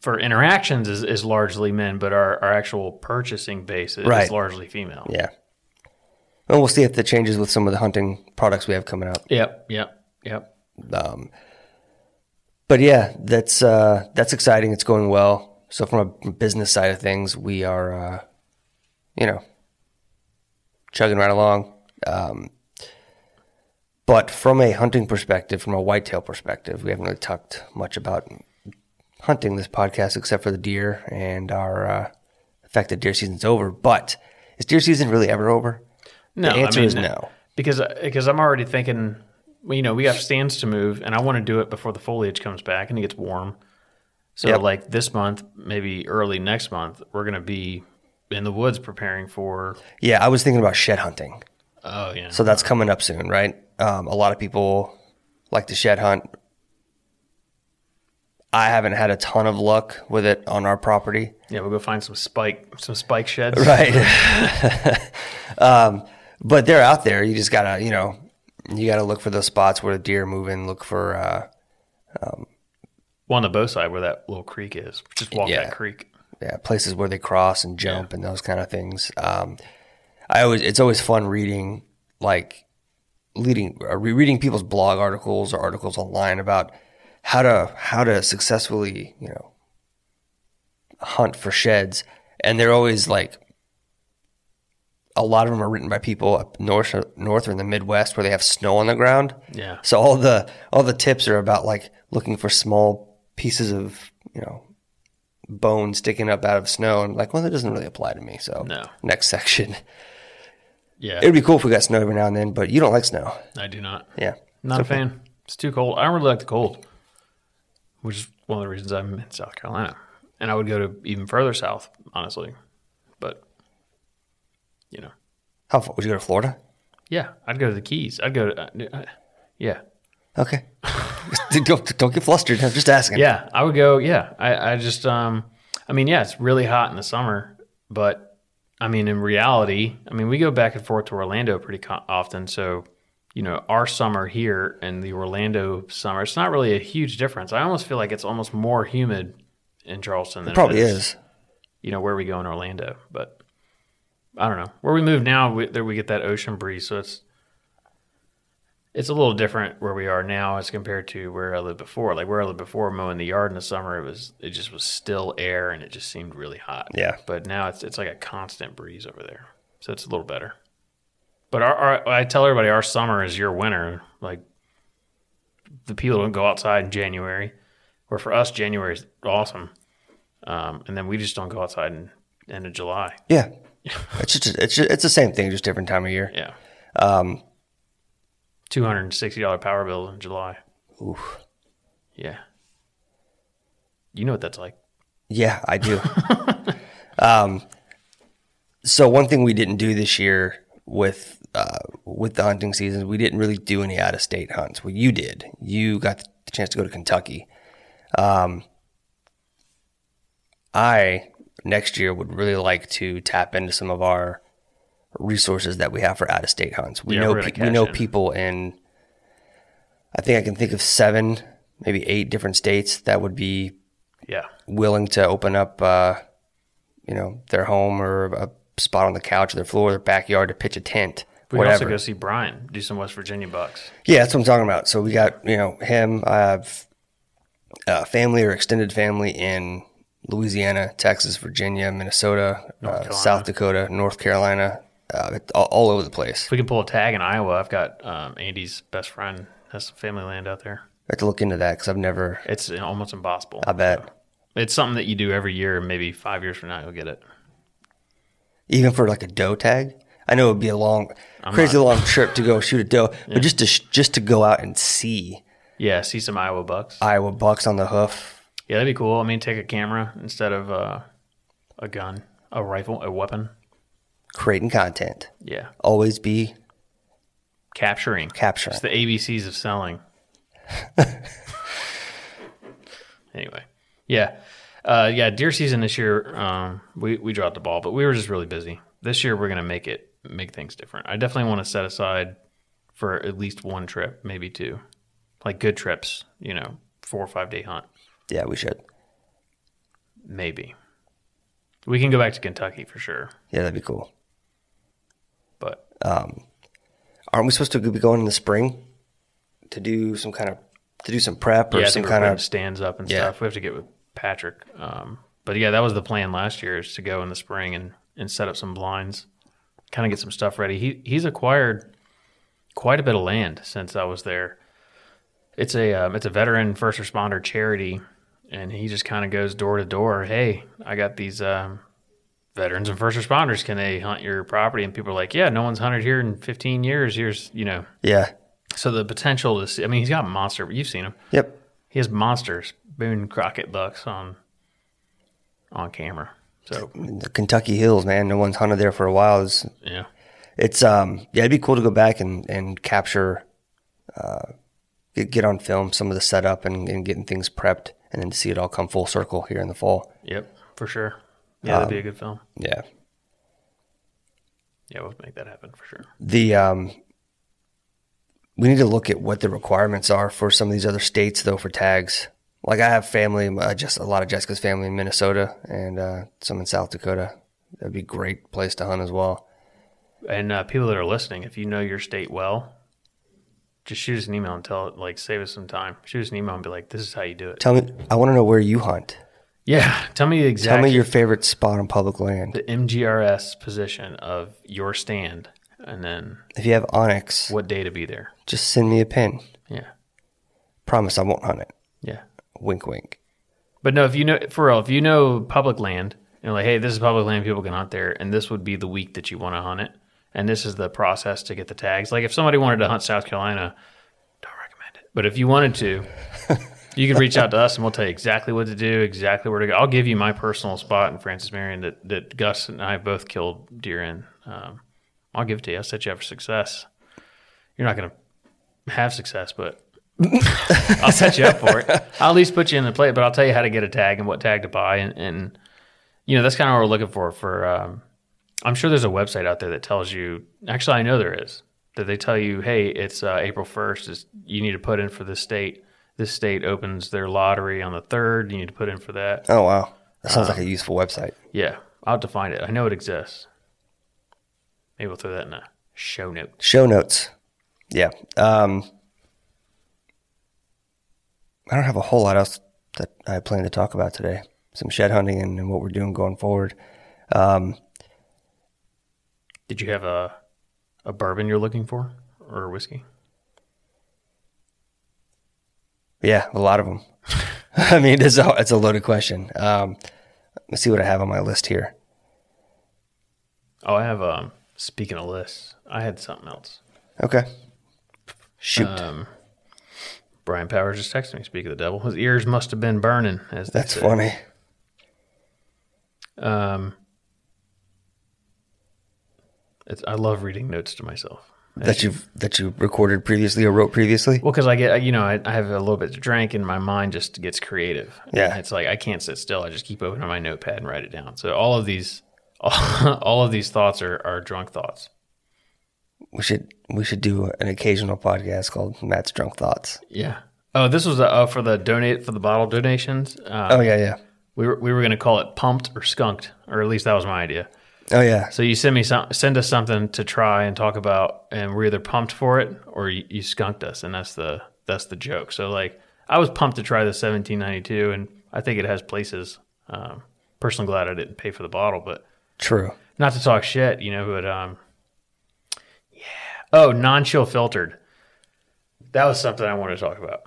for interactions is, is largely men, but our, our actual purchasing base is, Right. largely female. Yeah. Well, we'll see if that changes with some of the hunting products we have coming out. Yep. Yep. Yep. Um, but yeah, that's uh, that's exciting. It's going well. So from a business side of things, we are, uh, you know, chugging right along. Um, but from a hunting perspective, from a whitetail perspective, we haven't really talked much about hunting this podcast except for the deer and our uh, the fact that deer season's over. But is deer season really ever over? No, the answer I mean, is no. because because I'm already thinking, well, you know, we have stands to move, and I want to do it before the foliage comes back and it gets warm. So Yep. like this month, maybe early next month, we're gonna be in the woods preparing for. Yeah, I was thinking about shed hunting. Oh yeah, So that's coming up soon, right? Um, a lot of people like to shed hunt. I haven't had a ton of luck with it on our property. yeah, we'll go find some spike some spike sheds. Right. *laughs* um, but they're out there. You just gotta, you know, you gotta look for those spots where the deer move in. Look for, uh, Well, on the bow side where that little creek is, just walk Yeah. that creek. yeah, places where they cross and jump and those kind of things. Um, I always, it's always fun reading, like, leading, uh, re- reading people's blog articles or articles online about how to, how to successfully, you know, hunt for sheds. And they're always like, a lot of them are written by people up north, north or in the Midwest where they have snow on the ground. Yeah. So all the all the tips are about like looking for small pieces of you know bone sticking up out of snow. I'm like, well, that doesn't really apply to me. So No. next section. Yeah, It would be cool if we got snow every now and then, but you don't like snow. I do not. Yeah. Not a fan. It's too cold. I don't really like the cold, which is one of the reasons I'm in South Carolina. And I would go to even further south, honestly. But, you know, How far would you go to Florida? yeah, I'd go to the Keys. I'd go to, uh, uh, yeah. Okay. *laughs* don't, don't get flustered. I'm just asking. Yeah, I would go. Yeah, I, I just, um, I mean, yeah, it's really hot in the summer, but I mean, in reality, I mean, we go back and forth to Orlando pretty co- often. So, you know, our summer here and the Orlando summer, it's not really a huge difference. I almost feel like it's almost more humid in Charleston than It probably it is. You know, where we go in Orlando, but I don't know where we move now. We, there we get that ocean breeze, so it's it's a little different where we are now as compared to where I lived before. Like where I lived before, mowing the yard in the summer, it was it just was still air and it just seemed really hot. Yeah. But now it's it's like a constant breeze over there, so it's a little better. But our, our I tell everybody our summer is your winter. Like the people don't go outside in January, where for us January is awesome, um, and then we just don't go outside in end of July. Yeah. *laughs* it's just, it's just, it's the same thing, just different time of year. Yeah, Um, two hundred and sixty dollar power bill in July. oof. Yeah, you know what that's like. Yeah, I do. *laughs* um, so one thing we didn't do this year with uh, with the hunting season, we didn't really do any out of state hunts. Well, you did. You got the chance to go to Kentucky. Um, I next year would really like to tap into some of our resources that we have for out of state hunts. We Yeah, know pe- we know in. people in. I think I can think of seven, maybe eight different states that would be Yeah, willing to open up, uh, you know, their home or a spot on the couch, or their floor, or their backyard to pitch a tent, we can also go see Brian do some West Virginia bucks. yeah, that's what I'm talking about. So we got you know him. I have uh, family or extended family in Louisiana, Texas, Virginia, Minnesota, uh, South Dakota, North Carolina, uh, all, all over the place. If we can pull a tag in Iowa, I've got um, Andy's best friend has some family land out there. I have to look into that because I've never. It's almost impossible. I bet It's something that you do every year. Maybe five years from now, you'll get it. even for like a doe tag. I know it would be a long, crazy long trip to go shoot a doe, but just to sh- just to go out and see Yeah, see some Iowa bucks. Iowa bucks on the hoof. Yeah, that'd be cool. I mean, take a camera instead of uh, a gun, a rifle, a weapon. creating content. Yeah, Always be capturing. capturing. It's the ABCs of selling. *laughs* anyway, yeah, uh, yeah. Deer season this year, um, we we dropped the ball, but we were just really busy. This year, we're gonna make it make things different. I definitely want to set aside for at least one trip, maybe two, like good trips. You know, four or five day hunt, Yeah, we should. maybe. We can go back to Kentucky for sure, Yeah, that'd be cool. but Aren't we supposed to be going in the spring to do some kind of to do some prep or yeah, some kind of stands up and Yeah. stuff. We have to get with Patrick. Um, but yeah, that was the plan last year is to go in the spring and, and set up some blinds, kind of get some stuff ready. He he's acquired quite a bit of land since I was there. It's a um, it's a veteran first responder charity, and he just kind of goes door to door. Hey, I got these um, veterans and first responders. Can they hunt your property? And people are like, Yeah, no one's hunted here in 15 years. Here's you know. yeah. So the potential to see. I mean, he's got monster. You've seen him. Yep. He has monsters, Boone Crockett bucks on on camera. So The Kentucky hills, man. No one's hunted there for a while. It's, yeah, it's um yeah, it'd be cool to go back and and capture, uh, get, get on film some of the setup and, and getting things prepped, and then see it all come full circle here in the fall. yep, for sure. Yeah, that'd Um, be a good film. Yeah. Yeah, we'll make that happen for sure. the um we need to look at what the requirements are for some of these other states though for tags like i have family uh, just a lot of jessica's family in minnesota and uh, some in south dakota. That'd be a great place to hunt as well. And uh, people that are listening, if you know your state well, just shoot us an email and tell it, like, save us some time. Shoot us an email and be like, this is how you do it. tell me i want to know where you hunt. Yeah, tell me the exact tell me your favorite spot on public land. The MGRS position of your stand, and then if you have onX. what day to be there. just send me a pin. Yeah, promise i won't hunt it. Yeah. Wink wink But no, if you know for real, if you know public land, and like, hey, this is public land, people can hunt there, and this would be the week that you want to hunt it, and this is the process to get the tags. Like if somebody wanted to hunt South Carolina, don't recommend it. But if you wanted to, you could reach out to us, and we'll tell you exactly what to do, exactly where to go. I'll give you my personal spot in Francis Marion that that Gus and I both killed deer in. Um, I'll give it to you. I'll set you up for success. You're not going to have success, but *laughs* I'll set you up for it. I'll at least put you in the plate, but I'll tell you how to get a tag and what tag to buy, and, and you know that's kind of what we're looking for. For um, I'm sure there's a website out there that tells you. Actually, I know there is that they tell you, hey, it's uh, April 1st. Is you need to put in for this state. This state opens their lottery on the third. You need to put in for that. Oh wow, that sounds like a useful website. Yeah, I'll have to find it. I know it exists. Maybe we'll throw that in a show note. Show notes. Yeah. Um, I don't have a whole lot else that I plan to talk about today. Some shed hunting and, and what we're doing going forward. Um, Did you have a a bourbon you're looking for or a whiskey? yeah, a lot of them. *laughs* I mean, it's a, it's a loaded question. Um, let's see what I have on my list here. Oh, I have. Um, speaking of lists, I had something else. Okay. Shoot. Um, Brian Powers just texted me. Speak of the devil, his ears must have been burning. As That's say. funny. Um, it's, I love reading notes to myself. That you've that you recorded previously or wrote previously. Well, because I get, you know, I, I have a little bit to drink and my mind just gets creative. Yeah. It's like I can't sit still. I just keep opening my notepad and write it down. So all of these, all, *laughs* all, of these thoughts are, are drunk thoughts. We should we should do an occasional podcast called Matt's Drunk Thoughts. Yeah. Oh, this was uh, for the donate for the bottle donations. Uh, Oh yeah, yeah. We were we were going to call it pumped or skunked, or at least that was my idea. Oh yeah. So you send me some, send us something to try and talk about, and we're either pumped for it or you, you skunked us, and that's the that's the joke. So like, I was pumped to try the 1792, and I think it has places. Um, personally, glad I didn't pay for the bottle, but True. not to talk shit, you know. But um. Oh, non-chill filtered. That was something I wanted to talk about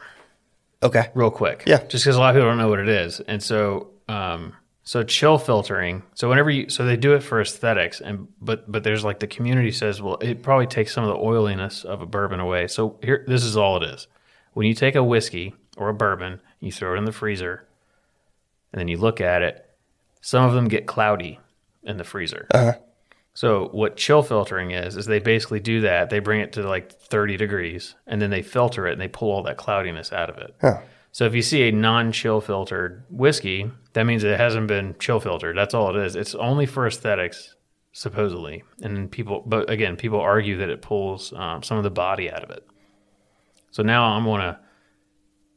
Okay. real quick. Yeah. Just because a lot of people don't know what it is. And so, um, so chill filtering. So whenever you, so they do it for aesthetics, and but but there's like the community says, well, it probably takes some of the oiliness of a bourbon away. So here, this is all it is. When you take a whiskey or a bourbon, you throw it in the freezer, and then you look at it. Some of them get cloudy in the freezer. So what chill filtering is is they basically do that. They bring it to like 30 degrees and then they filter it and they pull all that cloudiness out of it. So if you see a non-chill filtered whiskey, that means it hasn't been chill filtered. That's all it is. It's only for aesthetics, supposedly. And people, but again, people argue that it pulls um, some of the body out of it. So now I'm gonna,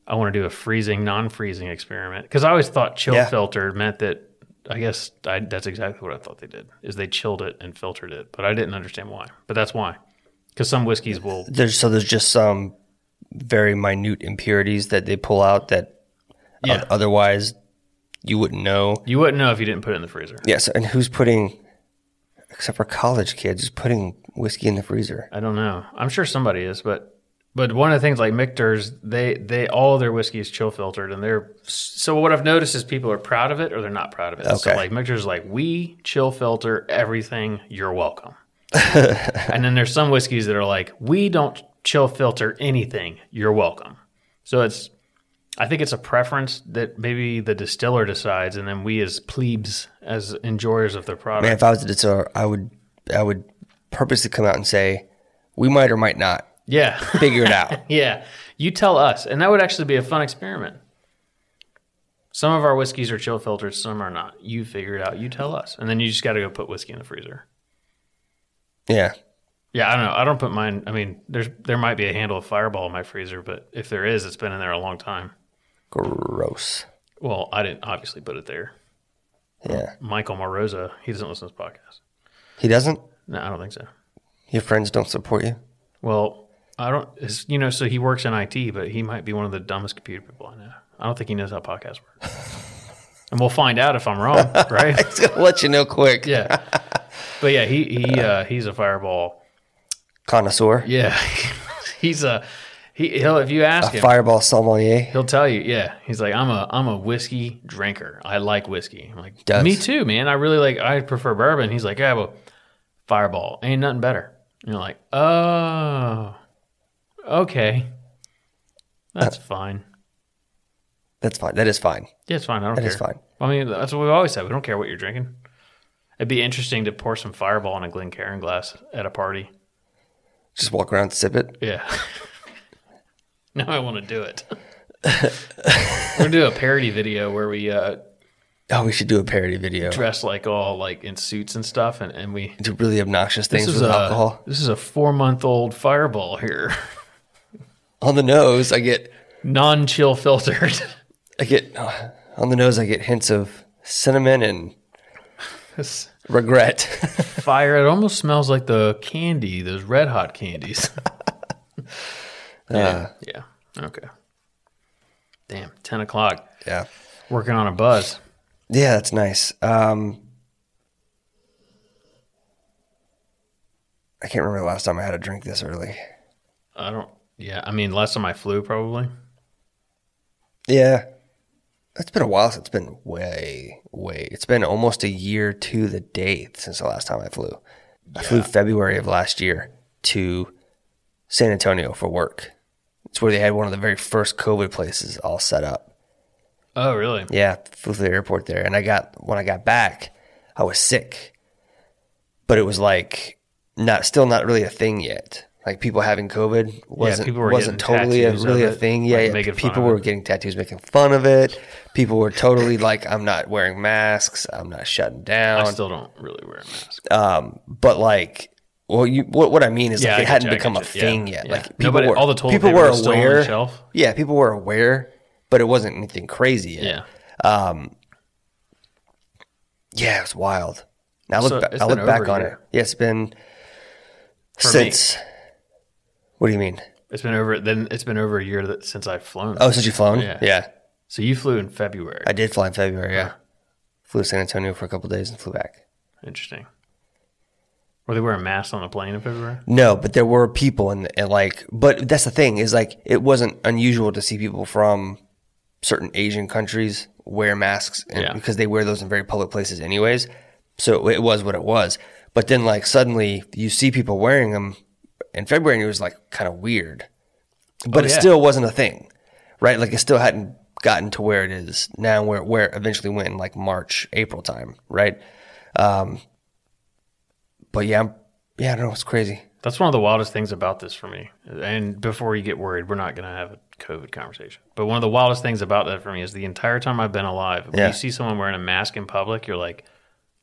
I want to do a freezing, non-freezing experiment because I always thought chill Yeah. filtered meant that. I guess I, that's exactly what I thought they did. Is they chilled it and filtered it, but I didn't understand why. But that's why, because some whiskeys will There's so there's just some very minute impurities that they pull out that Yeah. o- otherwise you wouldn't know. you wouldn't know if you didn't put it in the freezer. Yes, and who's putting except for college kids just putting whiskey in the freezer? I don't know. I'm sure somebody is, but but one of the things like Michter's, they they all their whiskey is chill filtered, and they're so what I've noticed is people are proud of it or they're not proud of it. So Okay. like Michter's like we chill filter everything. You're welcome. *laughs* and then there's some whiskeys that are like we don't chill filter anything. You're welcome. So it's I think it's a preference that maybe the distiller decides, and then we as plebes, as enjoyers of their product, Man, if I was a distiller, I would I would purposely come out and say we might or might not yeah, figure it out. *laughs* Yeah, you tell us, and that would actually be a fun experiment. Some of our whiskeys are chill filtered, some are not. You figure it out. You tell us, and then you just got to go put whiskey in the freezer. yeah. Yeah, I don't know. I don't put mine. I mean, there's there might be a handle of Fireball in my freezer, but if there is, it's been in there a long time. Gross. Well, I didn't obviously put it there. Yeah. Michael Moroza, he doesn't listen to this podcast. He doesn't? No, I don't think so. Your friends don't support you? Well, I don't. You know, so he works in IT, but he might be one of the dumbest computer people I know. I don't think he knows how podcasts work. *laughs* and we'll find out if I'm wrong, right? *laughs* He's gonna let you know quick. yeah. But yeah, he he uh, he's a fireball. Connoisseur. Yeah, *laughs* he's a He he'll if you ask A him, fireball sommelier. he'll tell you. Yeah, he's like, I'm a I'm a whiskey drinker. I like whiskey. I'm like, Does. me too, man. I really like. I prefer bourbon. He's like, yeah, well, Fireball ain't nothing better. And you're like, oh, okay, that's fine. That's fine. That is fine. Yeah, it's fine. I don't That care. is fine. I mean, that's what we've always said. We don't care what you're drinking. It'd be interesting to pour some Fireball in a Glencairn glass at a party. Just walk around and sip it. Yeah. *laughs* now I want to do it. *laughs* We're gonna do a parody video where we uh, Oh, we should do a parody video. dress like all like in suits and stuff, and, and we Do really obnoxious things with a alcohol. this is a four month old Fireball here, *laughs* *laughs* On the nose, I get non chill filtered. *laughs* I get uh, on the nose. I get hints of cinnamon and regret. *laughs* fire. It almost smells like the candy, those red hot candies. yeah. yeah. Okay. Damn. Ten o'clock. yeah, Working on a buzz. yeah, that's nice. Um, I can't remember the last time I had a drink this early. I don't. Yeah. I mean, last time I flew, probably. Yeah, it's been a while since it's been way, way. It's been almost a year to the date since the last time I flew. I flew February of last year to San Antonio for work. It's where they had one of the very first COVID places all set up. Oh, really? Yeah, flew to the airport there, and I got when I got back, I was sick, but it was like not still not really a thing yet. Like people having COVID wasn't were wasn't totally a, really a thing. Yeah, like yeah. people were getting tattoos, making fun of it. People were totally like, "I'm not wearing masks. I'm not shutting down." I still don't really wear a mask. um, but like, well, you what what I mean is Yeah, I like it hadn't you, become a thing Yeah, yet. yeah. Like people Nobody- were all the toilet people were was still on the aware. shelf? Yeah, people were aware, but it wasn't anything crazy yet. Yeah. Um, yeah, it was wild. Now I look, So ba- I look back on it. Yeah, it's been For me. What do you mean? It's been over. Then it's been over a year that, since I've flown. Oh, since you've flown? Yeah. yeah. So you flew in February. I did fly in February. Yeah, uh-huh. flew to San Antonio for a couple days and flew back. Interesting. Were they wearing masks on the plane in February? No, but there were people and, and like, but that's the thing is like, it wasn't unusual to see people from certain Asian countries wear masks and, Yeah. because they wear those in very public places anyways. So it was what it was. But then like suddenly you see people wearing them in February and it was like kind of weird, but Oh, it still wasn't a thing, right? Like it still hadn't gotten to where it is now, where where it eventually went in like March, April time, right? Um, but yeah, I'm, yeah, I don't know, it's crazy. That's one of the wildest things about this for me. And before you get worried, we're not going to have a COVID conversation. But one of the wildest things about that for me is the entire time I've been alive, when Yeah. you see someone wearing a mask in public, you're like,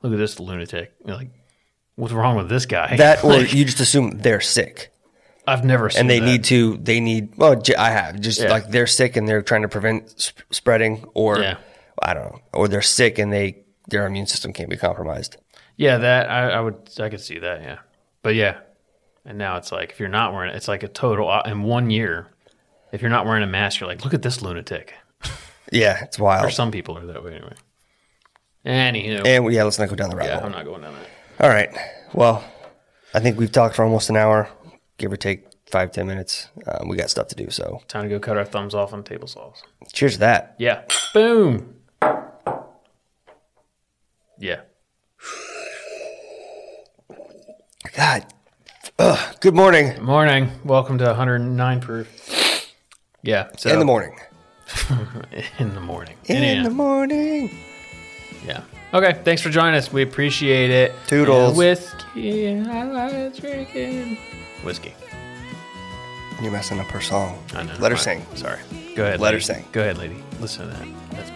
look at this lunatic. You're like, what's wrong with this guy? That *laughs* or you just assume they're sick I've never seen and they that. need to. They need. Well, I have just Yeah. like they're sick and they're trying to prevent sp- spreading, or Yeah. I don't know, or they're sick and they their immune system can't be compromised. Yeah, that I, I would I could see that. Yeah, but yeah, and now it's like if you're not wearing it, it's like a total uh, in one year. If you're not wearing a mask, you're like, look at this lunatic. *laughs* Yeah, it's wild. Or some people are that way anyway. Anywho, And yeah, let's not go down the rabbit yeah, hole. I'm not going down that. All right. Well, I think we've talked for almost an hour, give or take five ten minutes. Um, we got stuff to do, so Time to go cut our thumbs off on table saws. cheers to that. Yeah. Boom. Yeah. God. Ugh, good morning. Good morning. Welcome to 109 proof. Yeah. So In the morning. *laughs* In the morning. In yeah. the morning. yeah. Okay. Thanks for joining us. We appreciate it. Toodles. And whiskey. I like drinking. Whiskey. You're messing up her song. I know. Let her I- sing. Sorry. Go ahead. Let her sing. Go ahead, lady. Listen to that. That's